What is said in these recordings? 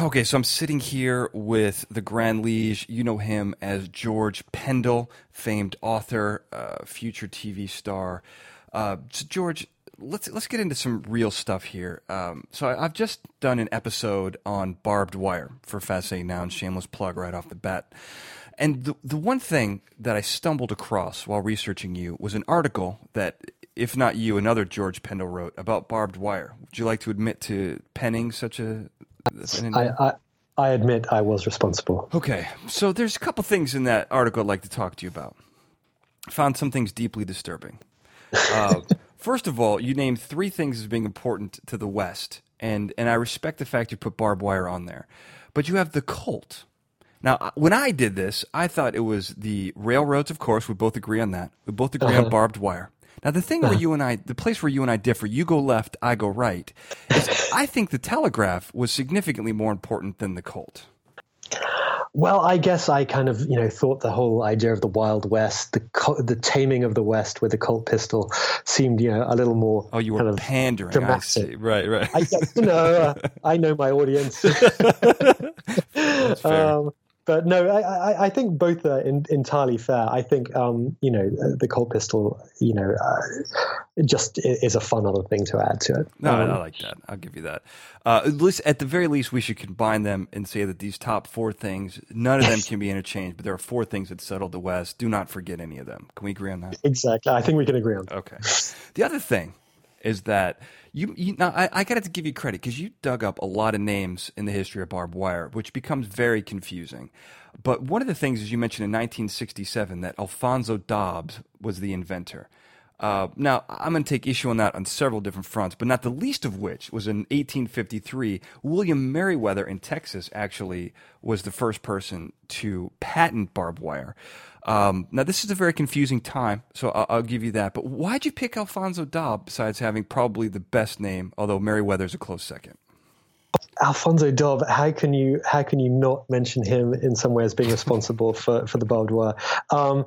Okay, so I'm sitting here with the Grand Liege. You know him as George Pendle, famed author, uh, future TV star. Uh, so George, let's let's get into some real stuff here. Um, so I, have just done an episode on barbed wire for Fascinating Nouns, shameless plug right off the bat. And the the one thing that I stumbled across while researching you was an article that, if not you, another George Pendle wrote about barbed wire. Would you like to admit to penning such a I, I, I admit I was responsible. Okay, so there's a couple things in that article I'd like to talk to you about. I found some things deeply disturbing. Uh, first of all, you named three things as being important to the West, and and I respect the fact you put barbed wire on there, but you have the Colt. Now, when I did this, I thought it was the railroads. Of course, we both agree on that. We both agree uh-huh. on barbed wire. Now, the thing where you and I, the place where you and I differ, you go left, I go right, is I think the telegraph was significantly more important than the Colt. Well, I guess I kind of, you know, thought the whole idea of the Wild West, the the taming of the West with the Colt pistol, seemed, you know, a little more. Oh, you were kind of pandering. Dramatic. I see. Right, right. I, you know, uh, I know my audience. um, but no, I, I think both are in, entirely fair. I think um, you know the Colt pistol, you know, uh, just is a fun other thing to add to it. No, um, I like that. I'll give you that. Uh, at, least, at the very least, we should combine them and say that these top four things, none of them can be interchanged, but there are four things that settled the West. Do not forget any of them. Can we agree on that? Exactly. I think we can agree on that. Okay. The other thing is that you, you now I, I got to give you credit because you dug up a lot of names in the history of barbed wire, which becomes very confusing. But one of the things, as you mentioned in 1967, that Alphonso Dobbs was the inventor. Uh, now, I'm going to take issue on that on several different fronts, but not the least of which was in 1853, William Merriweather in Texas actually was the first person to patent barbed wire. Um, now, this is a very confusing time, so I'll, I'll give you that. But why'd you pick Alfonso Dobbs besides having probably the best name, although Merriweather's a close second? Alfonso Dobb, how can you how can you not mention him in some way as being responsible for, for the barbed wire? Um,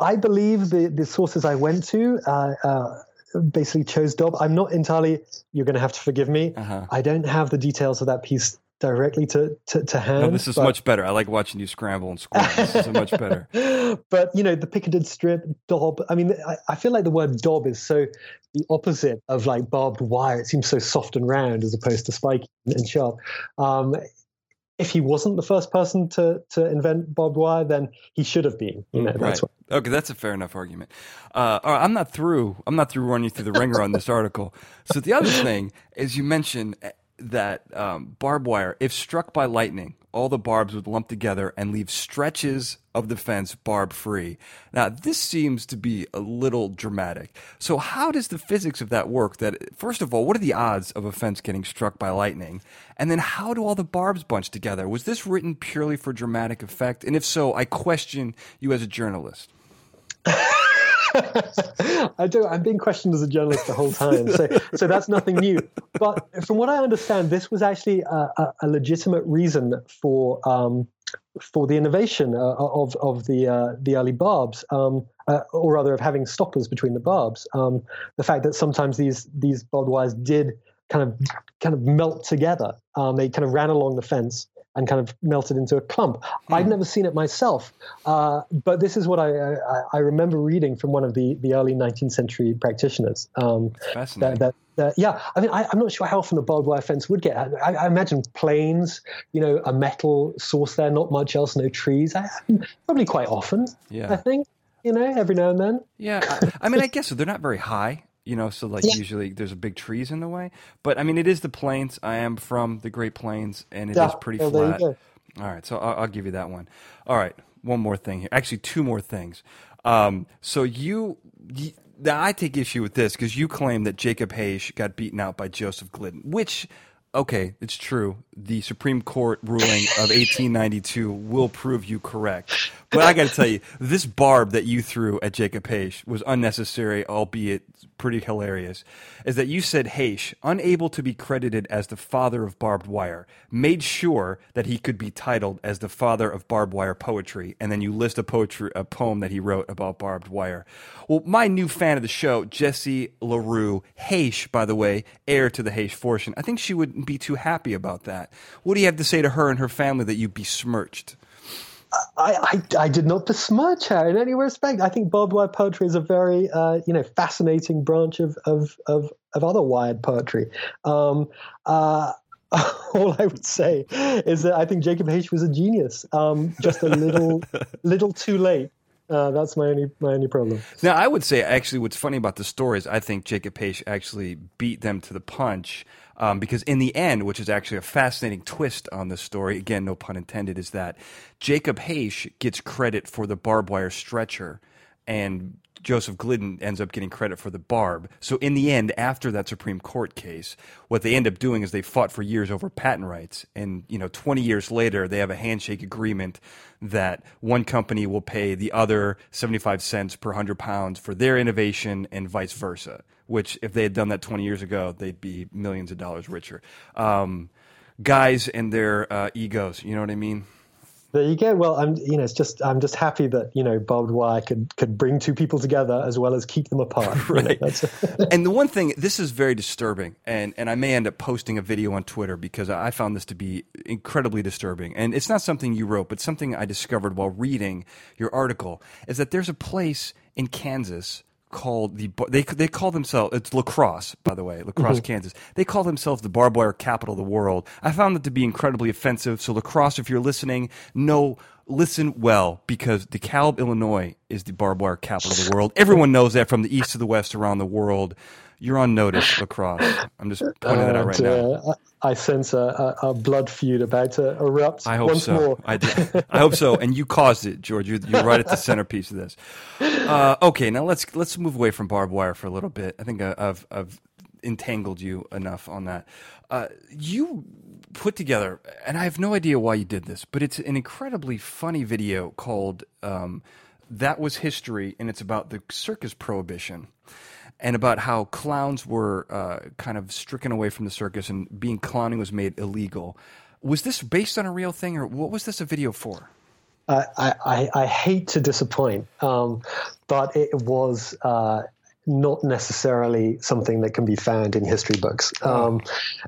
I, believe the, the sources I went to uh, uh, basically chose Dob. I'm not entirely. You're going to have to forgive me. Uh-huh. I don't have the details of that piece directly to, to, to hand. No, this is but, much better. I like watching you scramble and squirm. This is much better. but, you know, the picketed strip, dob, I mean, I, I, feel like the word dob is so the opposite of like barbed wire. It seems so soft and round as opposed to spiky and sharp. Um, if he wasn't the first person to to invent barbed wire, then he should have been. You know, right. What... Okay, that's a fair enough argument. Uh, all right, I'm not through. I'm not through running through the wringer on this article. So the other thing is, you mentioned that um, barbed wire, if struck by lightning, all the barbs would lump together and leave stretches of the fence barb free. Now, this seems to be a little dramatic. So, how does the physics of that work? That, first of all, what are the odds of a fence getting struck by lightning? And then, how do all the barbs bunch together? Was this written purely for dramatic effect? And if so, I question you as a journalist. I do. I'm being questioned as a journalist the whole time, so so that's nothing new. But from what I understand, this was actually a, a, a legitimate reason for um, for the innovation uh, of of the uh, the early barbs, um, uh, or rather of having stoppers between the barbs. Um, the fact that sometimes these these barbed wires did kind of kind of melt together. Um, they kind of ran along the fence and kind of melted into a clump. Hmm. I'd never seen it myself, uh, but this is what I, I, I, remember reading from one of the, the early 19th century practitioners. Um, Fascinating. That, that, yeah, I mean, I, am not sure how often a barbed wire fence would get. I, I, imagine plains, you know, a metal source there, not much else, no trees. probably quite often. Yeah. I think you know, every now and then. Yeah, I, I, mean, I guess. They're not very high you know so like yeah. usually there's a big trees in the way. But i mean it is the plains. I am from the great plains and it yeah. is pretty well, flat. all right so I'll, I'll, give you that one. All right one more thing here. Actually two more things. Um, so you, you now I take issue with this because you claim that Jacob Haish got beaten out by Joseph Glidden, which okay, it's true. The Supreme Court ruling of 1892 will prove you correct. But I got to tell you, this barb that you threw at Jacob Haish was unnecessary, albeit pretty hilarious. Is that you said Haish, unable to be credited as the father of barbed wire, made sure that he could be titled as the father of barbed wire poetry, and then you list a poetry, a poem that he wrote about barbed wire. Well, my new fan of the show, Jessie LaRue Haish, by the way, heir to the Haish fortune, I think she would wouldn't be too happy about that. What do you have to say to her and her family that you besmirched? I, I, I, did not besmirch her in any respect. I think barbed wire poetry is a very uh, you know fascinating branch of of of, of other wired poetry. Um, uh, all I would say is that I think Jacob Haish was a genius, um, just a little little too late. Uh, that's my only my only problem. Now, I would say actually, what's funny about the story is I think Jacob Haish actually beat them to the punch um, because in the end, which is actually a fascinating twist on the story, again, no pun intended, is that Jacob Haish gets credit for the barbed wire stretcher, and Joseph Glidden ends up getting credit for the barb. So in the end, after that Supreme Court case, what they end up doing is they fought for years over patent rights, and you know, 20 years later, they have a handshake agreement that one company will pay the other 75 cents per hundred pounds for their innovation, and vice versa which if they had done that 20 years ago, they'd be millions of dollars richer. Um, guys and their uh, egos, you know what I mean? There you go. Well, I'm, you know, it's just I'm just happy that you know barbed wire could could bring two people together as well as keep them apart. right. You know, and the one thing, this is very disturbing, and and I may end up posting a video on Twitter because I found this to be incredibly disturbing. And it's not something you wrote, but something I discovered while reading your article is that there's a place in Kansas called the they they call themselves it's La Crosse by the way La Crosse mm-hmm. Kansas. They call themselves the barbed wire capital of the world. I found that to be incredibly offensive. So La Crosse if you're listening no listen well because DeKalb Illinois is the barbed wire capital of the world. Everyone knows that from the east to the west around the world you're on notice La Crosse I'm just pointing that out right now uh, I sense a, a, blood feud about to erupt. I hope so. More. I, I hope so. And you caused it, George. You're, you're right at the centerpiece of this. Uh, okay, now let's let's move away from barbed wire for a little bit. I think I've I've entangled you enough on that. Uh, you put together, and I have no idea why you did this, but it's an incredibly funny video called um, "That Was History," and it's about the circus prohibition and about how clowns were uh, kind of stricken away from the circus and being clowning was made illegal. Was this based on a real thing, or what was this a video for? I, I, I hate to disappoint, um, but it was uh, not necessarily something that can be found in history books. Oh. Um,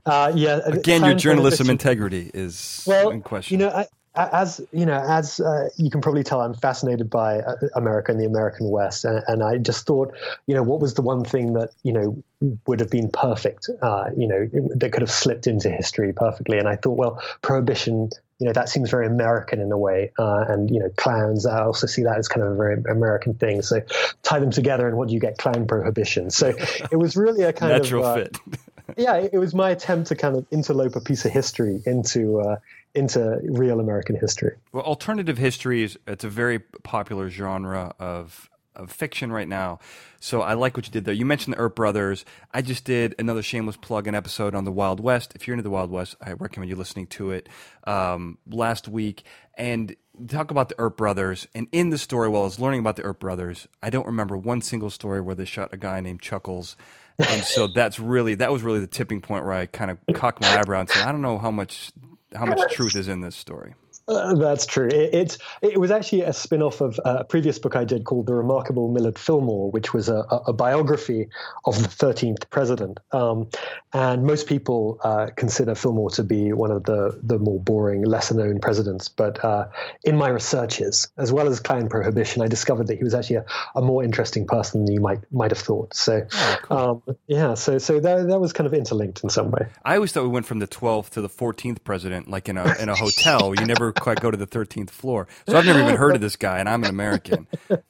uh, yeah, again, your journalism integrity is well, in question. You know, I, as you know, as uh, you can probably tell, I'm fascinated by uh, America and the American West, and, and, I just thought, you know, what was the one thing that you know would have been perfect, uh, you know, that could have slipped into history perfectly? And I thought, well, prohibition, you know, that seems very American in a way, uh, and you know, clowns. I also see that as kind of a very American thing. So tie them together, and what do you get? Clown prohibition. So it was really a kind Natural of Natural uh, fit. yeah, it was my attempt to kind of interlope a piece of history into uh, into real American history. Well, alternative history is it's a very popular genre of of fiction right now. So I like what you did there. You mentioned the Earp Brothers. I just did another shameless plug an episode on the Wild West. If you're into the Wild West, I recommend you listening to it um, last week and talk about the Earp Brothers. And in the story, while I was learning about the Earp Brothers, I don't remember one single story where they shot a guy named Chuckles. And so that's really that was really the tipping point where I kind of cocked my eyebrow and said, I don't know how much how much truth is in this story. Uh, that's true. It, it, it was actually a spin-off of a previous book I did called The Remarkable Millard Fillmore, which was a, a biography of the 13th president. Um, and most people uh, consider Fillmore to be one of the, the more boring, lesser-known presidents. But uh, in my researches, as well as clown prohibition, I discovered that he was actually a, a more interesting person than you might might have thought. So, oh, cool. um, yeah, so so that, that was kind of interlinked in some way. I always thought we went from the 12th to the 14th president, like in a in a hotel. you never quite go to the 13th floor. So I've never even heard of this guy, and I'm an American.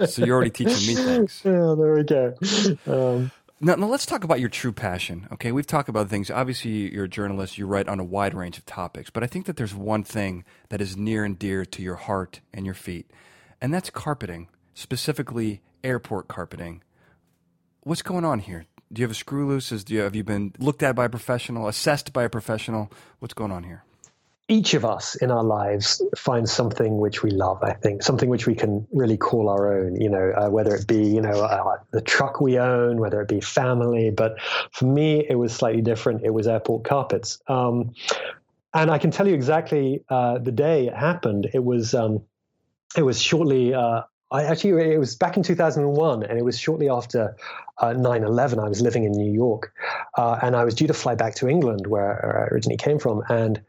So you're already teaching me things. Yeah, there we go. Um, now, now, let's talk about your true passion. Okay, we've talked about things. Obviously, you're a journalist. You write on a wide range of topics, but I think that there's one thing that is near and dear to your heart and your feet, and that's carpeting, specifically airport carpeting. What's going on here? Do you have a screw loose? Is, Do you, have you been looked at by a professional, assessed by a professional? What's going on here? Each of us in our lives finds something which we love. I think something which we can really call our own. You know, uh, whether it be you know uh, the truck we own, whether it be family. But for me, it was slightly different. It was airport carpets, um, and I can tell you exactly uh, the day it happened. It was um, it was shortly uh, I actually, it was back in 2001, and it was shortly after uh, 9 uh, 11. I was living in New York, uh, and I was due to fly back to England, where I originally came from. And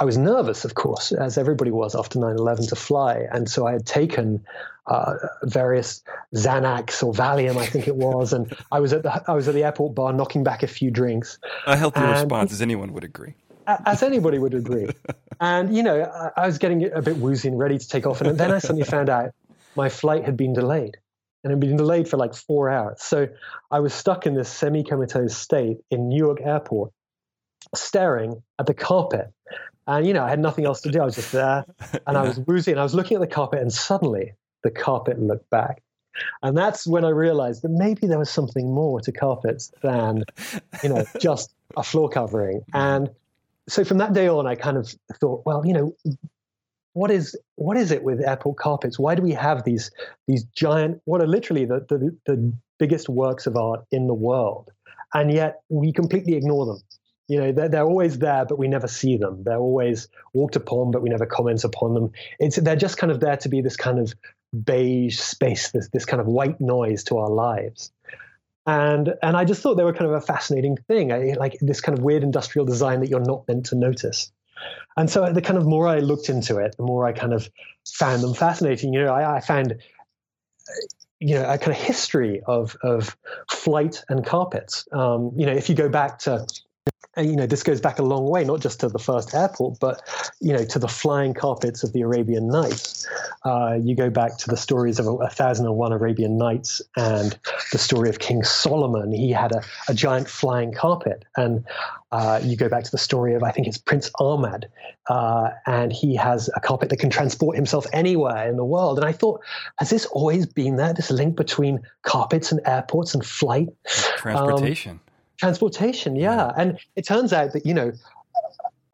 I was nervous, of course, as everybody was after 9 11 to fly. And so I had taken uh, various Xanax or Valium, I think it was, and I was at the I was at the airport bar knocking back a few drinks. A healthy and, response, as anyone would agree as anybody would agree. And, you know, I, I, was getting a bit woozy and ready to take off. And then I suddenly found out my flight had been delayed and it had been delayed for like four hours. So I was stuck in this semi comatose state in Newark Airport, staring at the carpet. And, you know, I had nothing else to do. I was just there and I was woozy and I was looking at the carpet and suddenly the carpet looked back. And that's when I realized that maybe there was something more to carpets than, you know, just a floor covering. And so from that day on, I kind of thought, well, you know, what is what is it with airport carpets? Why do we have these these giant, what are literally the, the, the biggest works of art in the world, and yet we completely ignore them? You know, they're, they're always there, but we never see them. They're always walked upon, but we never comment upon them. It's they're just kind of there to be this kind of beige space, this this kind of white noise to our lives and and I just thought they were kind of a fascinating thing, I, like this kind of weird industrial design that you're not meant to notice. And so the kind of more I looked into it, the more I kind of found them fascinating. You know, I, I found you know a kind of history of of flight and carpets. Um, you know, if you go back to you know, this goes back a long way, not just to the first airport, but you know, to the flying carpets of the Arabian Nights. Uh, you go back to the stories of a, thousand and one Arabian Nights and the story of King Solomon. He had a, a giant flying carpet, and uh, you go back to the story of I think it's Prince Ahmad, uh, and he has a carpet that can transport himself anywhere in the world. And I thought, has this always been there? This link between carpets and airports and flight, transportation. Um, Transportation, yeah. And it turns out that, you know,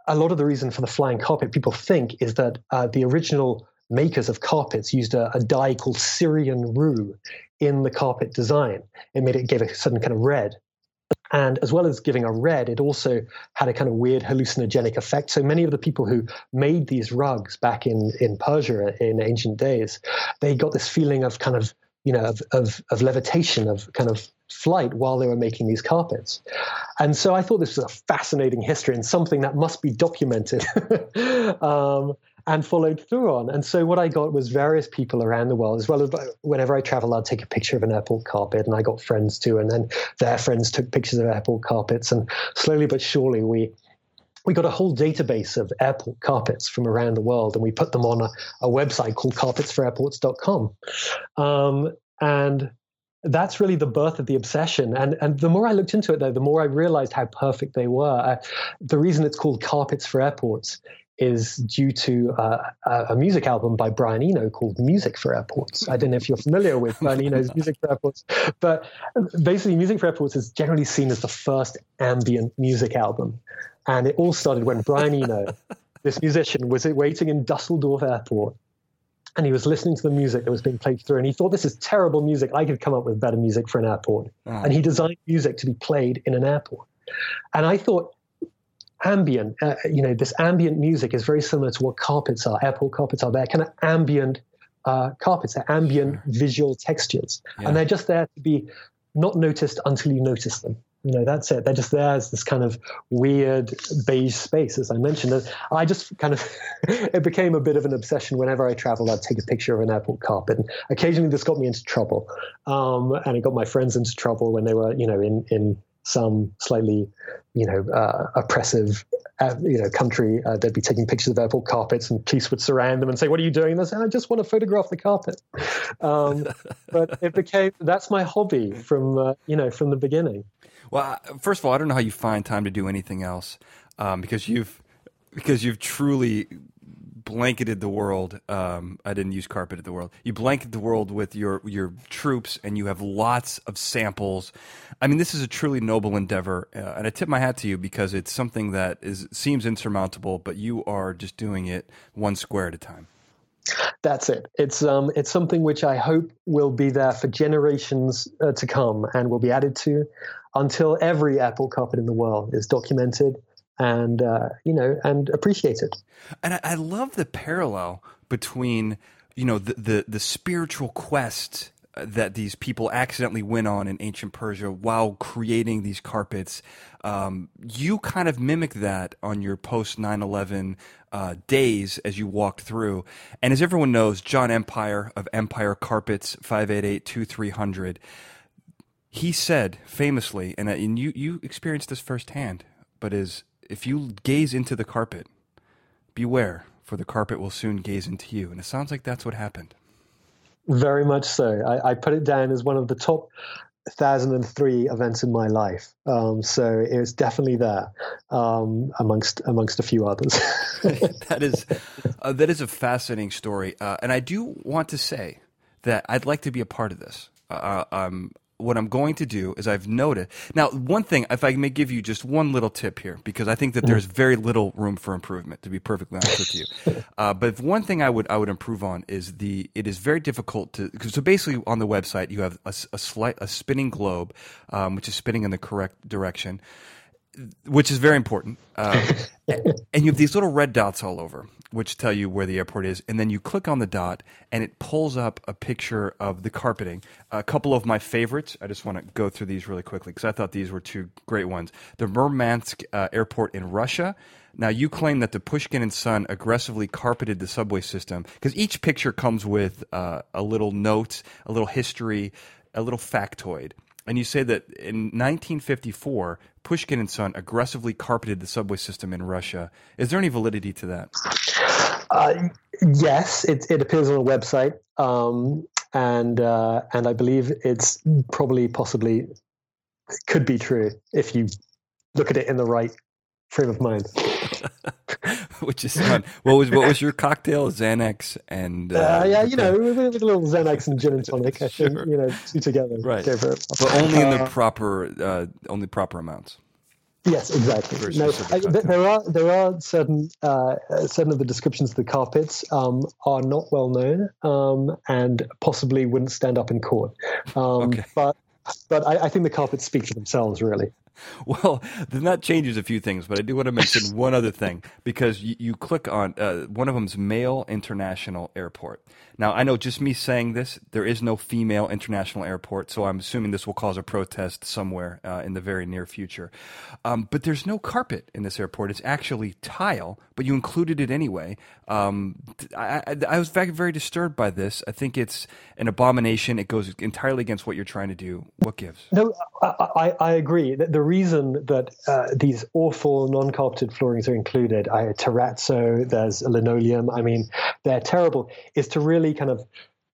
a lot of the reason for the flying carpet people think is that uh, the original makers of carpets used a, a, dye called Syrian rue in the carpet design. It made it gave a certain kind of red. And as well as giving a red, it also had a kind of weird hallucinogenic effect. So many of the people who made these rugs back in, in Persia in ancient days, they got this feeling of kind of, you know, of, of, of levitation, of kind of flight while they were making these carpets. And so I thought this was a fascinating history and something that must be documented um, and followed through on. And so what I got was various people around the world, as well as whenever I travel, I'd take a picture of an airport carpet, and I got friends too. And then their friends took pictures of airport carpets. And slowly but surely, we we got a whole database of airport carpets from around the world, and we put them on a, a website called carpetsforairports.com. Um, and that's really the birth of the obsession. And and the more I looked into it, though, the more I realized how perfect they were. Uh, the reason it's called Carpets for Airports is due to uh, a music album by Brian Eno called Music for Airports. I don't know if you're familiar with Brian Eno's Music for Airports, but basically, Music for Airports is generally seen as the first ambient music album. And it all started when Brian Eno, this musician, was waiting in Dusseldorf Airport and he was listening to the music that was being played through and he thought this is terrible music. I could come up with better music for an airport. And he designed music to be played in an airport. And i thought ambient uh, you know this ambient music is very similar to what carpets are airport carpets are. They're kind of ambient uh, carpets. They're ambient sure. visual textures. Yeah. and they're just there to be not noticed until you notice them you know that's it. They're just there as this kind of weird beige space as i mentioned. And i just kind of it became a bit of an obsession whenever i traveled. I'd take a picture of an airport carpet. And occasionally this got me into trouble. Um, and it got my friends into trouble when they were you know in in some slightly you know uh, oppressive uh, you know country. Uh, they'd be taking pictures of airport carpets and police would surround them and say what are you doing? This and i just want to photograph the carpet. Um, but it became that's my hobby from uh, you know from the beginning well, first of all, I don't know how you find time to do anything else um, because you've because you've truly blanketed the world. Um, I didn't use carpeted the world. You blanketed the world with your your troops, and you have lots of samples. I mean, this is a truly noble endeavor, uh, and I tip my hat to you because it's something that is seems insurmountable, but you are just doing it one square at a time. That's it. It's um, it's something which I hope will be there for generations uh, to come and will be added to until every apple carpet in the world is documented and uh, you know and appreciated. And I, I love the parallel between you know the the, the spiritual quest that these people accidentally went on in ancient Persia while creating these carpets. Um, you kind of mimic that on your post 9 11 uh, days as you walked through. And as everyone knows, John Empire of Empire Carpets, 588 2300, he said famously, and, uh, and you, you experienced this firsthand, but is if you gaze into the carpet, beware, for the carpet will soon gaze into you. And it sounds like that's what happened. Very much so. I, I, put it down as one of the top 1003 events in my life. Um, so it was definitely there um, amongst amongst a few others. that is uh, that is a fascinating story, uh, and I do want to say that I'd like to be a part of this. Uh, um, what I'm going to do is I've noted now one thing if I may give you just one little tip here because I think that there's mm. very little room for improvement to be perfectly honest with you. Uh, but one thing I would I would improve on is the it is very difficult to so basically on the website you have a, a slight a spinning globe um, which is spinning in the correct direction which is very important. Uh, and you have these little red dots all over, which tell you where the airport is. And then you click on the dot, and it pulls up a picture of the carpeting. A couple of my favorites. I just want to go through these really quickly because I thought these were two great ones. The Murmansk uh, airport in Russia. Now, you claim that the Pushkin and Son aggressively carpeted the subway system because each picture comes with uh, a little note, a little history, a little factoid and you say that in 1954, Pushkin and Son aggressively carpeted the subway system in Russia. Is there any validity to that? Uh, yes, it, it, appears on a website, um, and uh, and I believe it's probably possibly could be true if you look at it in the right frame of mind. which is fun. What was what was your cocktail? Xanax and uh, uh, yeah, you know, with a little Xanax and gin and tonic. I sure. think you know, two together. Right, but only in the uh, proper uh, only proper amounts. Yes, exactly. No, I, there are there are certain uh, certain of the descriptions of the carpets um, are not well known um, and possibly wouldn't stand up in court. Um, okay. But but I, I, think the carpets speak for themselves, really. Well, then that changes a few things, but I do want to mention one other thing because you, you click on uh, one of them's male international airport. Now, I know just me saying this, there is no female international airport, so I'm assuming this will cause a protest somewhere uh, in the very near future. Um, but there's no carpet in this airport; it's actually tile, but you included it anyway. Um, I, I, I, was very, very disturbed by this. I think it's an abomination. It goes entirely against what you're trying to do. What gives? No, I, I agree. The, the reason that uh, these awful non-carpeted floorings are included, I, terrazzo, there's linoleum. I mean, they're terrible. Is to really kind of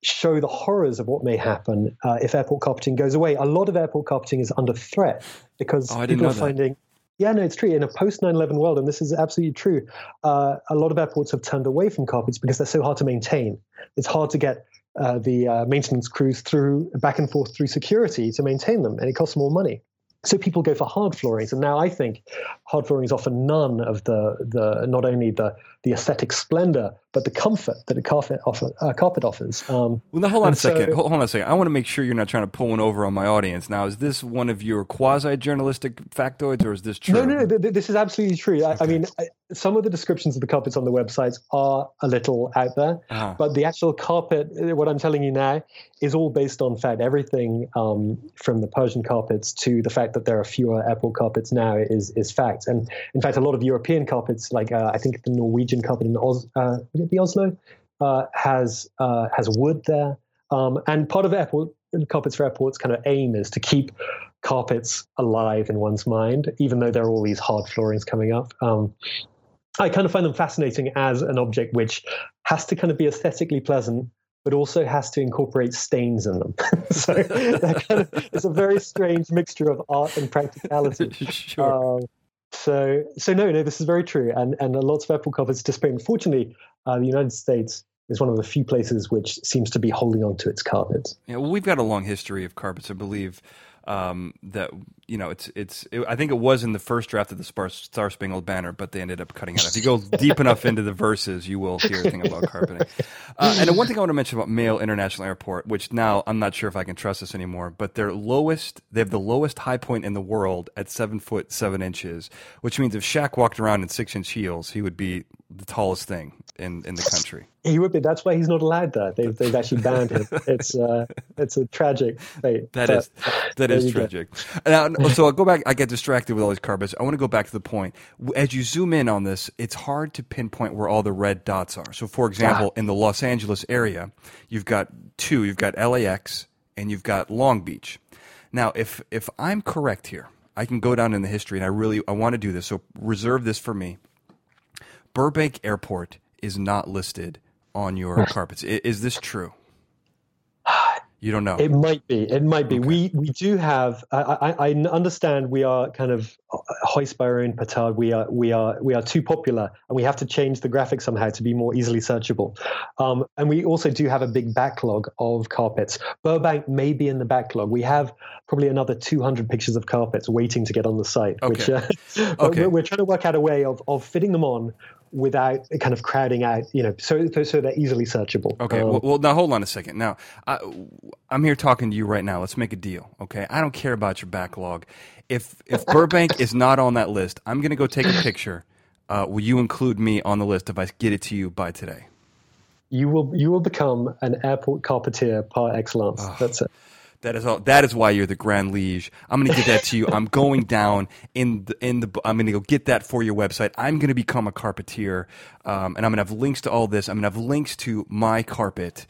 show the horrors of what may happen uh, if airport carpeting goes away. A lot of airport carpeting is under threat because oh, people are finding. Yeah, no, it's true. In a post 9 11 world, and this is absolutely true, uh, a lot of airports have turned away from carpets because they're so hard to maintain. It's hard to get uh, the uh, maintenance crews through back and forth through security to maintain them, and it costs more money. So people go for hard floorings, and now I think hard flooring is often none of the the not only the the aesthetic splendor, but the comfort that a carpet, offer, uh, carpet offers. Um, well, now hold on a so, second. Hold on a second. I want to make sure you're not trying to pull one over on my audience. Now, is this one of your quasi journalistic factoids, or is this true? No, no, no. This is absolutely true. Okay. I, I, mean, I, some of the descriptions of the carpets on the websites are a little out there, uh-huh. but the actual carpet, what I'm telling you now, is all based on fact. Everything um, from the Persian carpets to the fact that there are fewer airport carpets now is is fact. And in fact, a lot of European carpets, like uh, I think the Norwegian carpet in Os, uh, the Oslo, uh, has uh, has wood there. Um, and part of airport carpets for airports kind of aim is to keep carpets alive in one's mind, even though there are all these hard floorings coming up. Um, I kind of find them fascinating as an object which has to kind of be aesthetically pleasant, but also has to incorporate stains in them. so kind of, it's a very strange mixture of art and practicality. sure. Um, so, so no, no, this is very true, and and lots of airport carpets display. Unfortunately, uh, the United States is one of the few places which seems to be holding on to its carpets. Yeah, well, we've got a long history of carpets, I believe um, that you know it's it's it, I think it was in the first draft of the Star Spangled Banner, but they ended up cutting it. If you go deep enough into the verses, you will hear a thing about carpeting. Uh, and one thing I want to mention about Male International Airport, which now I'm not sure if I can trust this anymore, but their lowest they have the lowest high point in the world at seven foot seven inches, which means if Shaq walked around in six inch heels, he would be the tallest thing in, in the country. He would be. That's why he's not allowed there. They've, they've actually banned him. It's uh, it's a tragic fate. That is that is tragic. Now, so I'll go back. I get distracted with all these carpets. I want to go back to the point. As you zoom in on this, it's hard to pinpoint where all the red dots are. So, for example, in the Los Angeles area, you've got two. You've got LAX and you've got Long Beach. Now, if if I'm correct here, I can go down in the history, and I really I want to do this. So reserve this for me. Burbank Airport is not listed on your carpets. Is this true? You don't know. It might be. It might be. Okay. We we do have. I, I, I understand we are kind of uh, hoist by our own petard. We are we are we are too popular, and we have to change the graphics somehow to be more easily searchable. Um, and we also do have a big backlog of carpets. Burbank may be in the backlog. We have probably another 200 pictures of carpets waiting to get on the site. Okay. Which, uh, okay. We're, we're trying to work out a way of of fitting them on without kind of crowding out, you know, so so they're easily searchable. Okay. Um, well, well, now hold on a second. Now, I, am here talking to you right now. Let's make a deal. Okay. I don't care about your backlog. If if Burbank is not on that list, I'm going to go take a picture. Uh, will you include me on the list if I get it to you by today? You will. You will become an airport carpetier par excellence. Oh. That's it. That is all. That is why you're the Grand Liege. I'm going to get that to you. I'm going down in the in the. I'm going to go get that for your website. I'm going to become a carpetier, um, and I'm going to have links to all this. I'm going to have links to my carpet.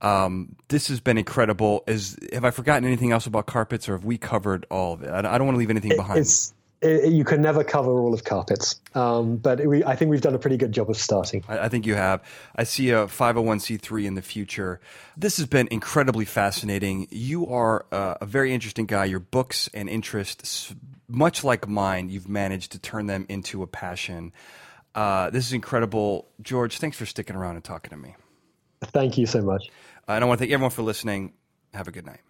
Um, this has been incredible. Is have I forgotten anything else about carpets, or have we covered all of it? I, I don't want to leave anything behind. It's, it, you can never cover all of carpets, um, but we, I think we've done a pretty good job of starting. I, I, think you have. I see a 501c3 in the future. This has been incredibly fascinating. You are uh, a very interesting guy. Your books and interests, much like mine, you've managed to turn them into a passion. Uh, this is incredible. George, thanks for sticking around and talking to me. Thank you so much. And I want to thank everyone for listening. Have a good night.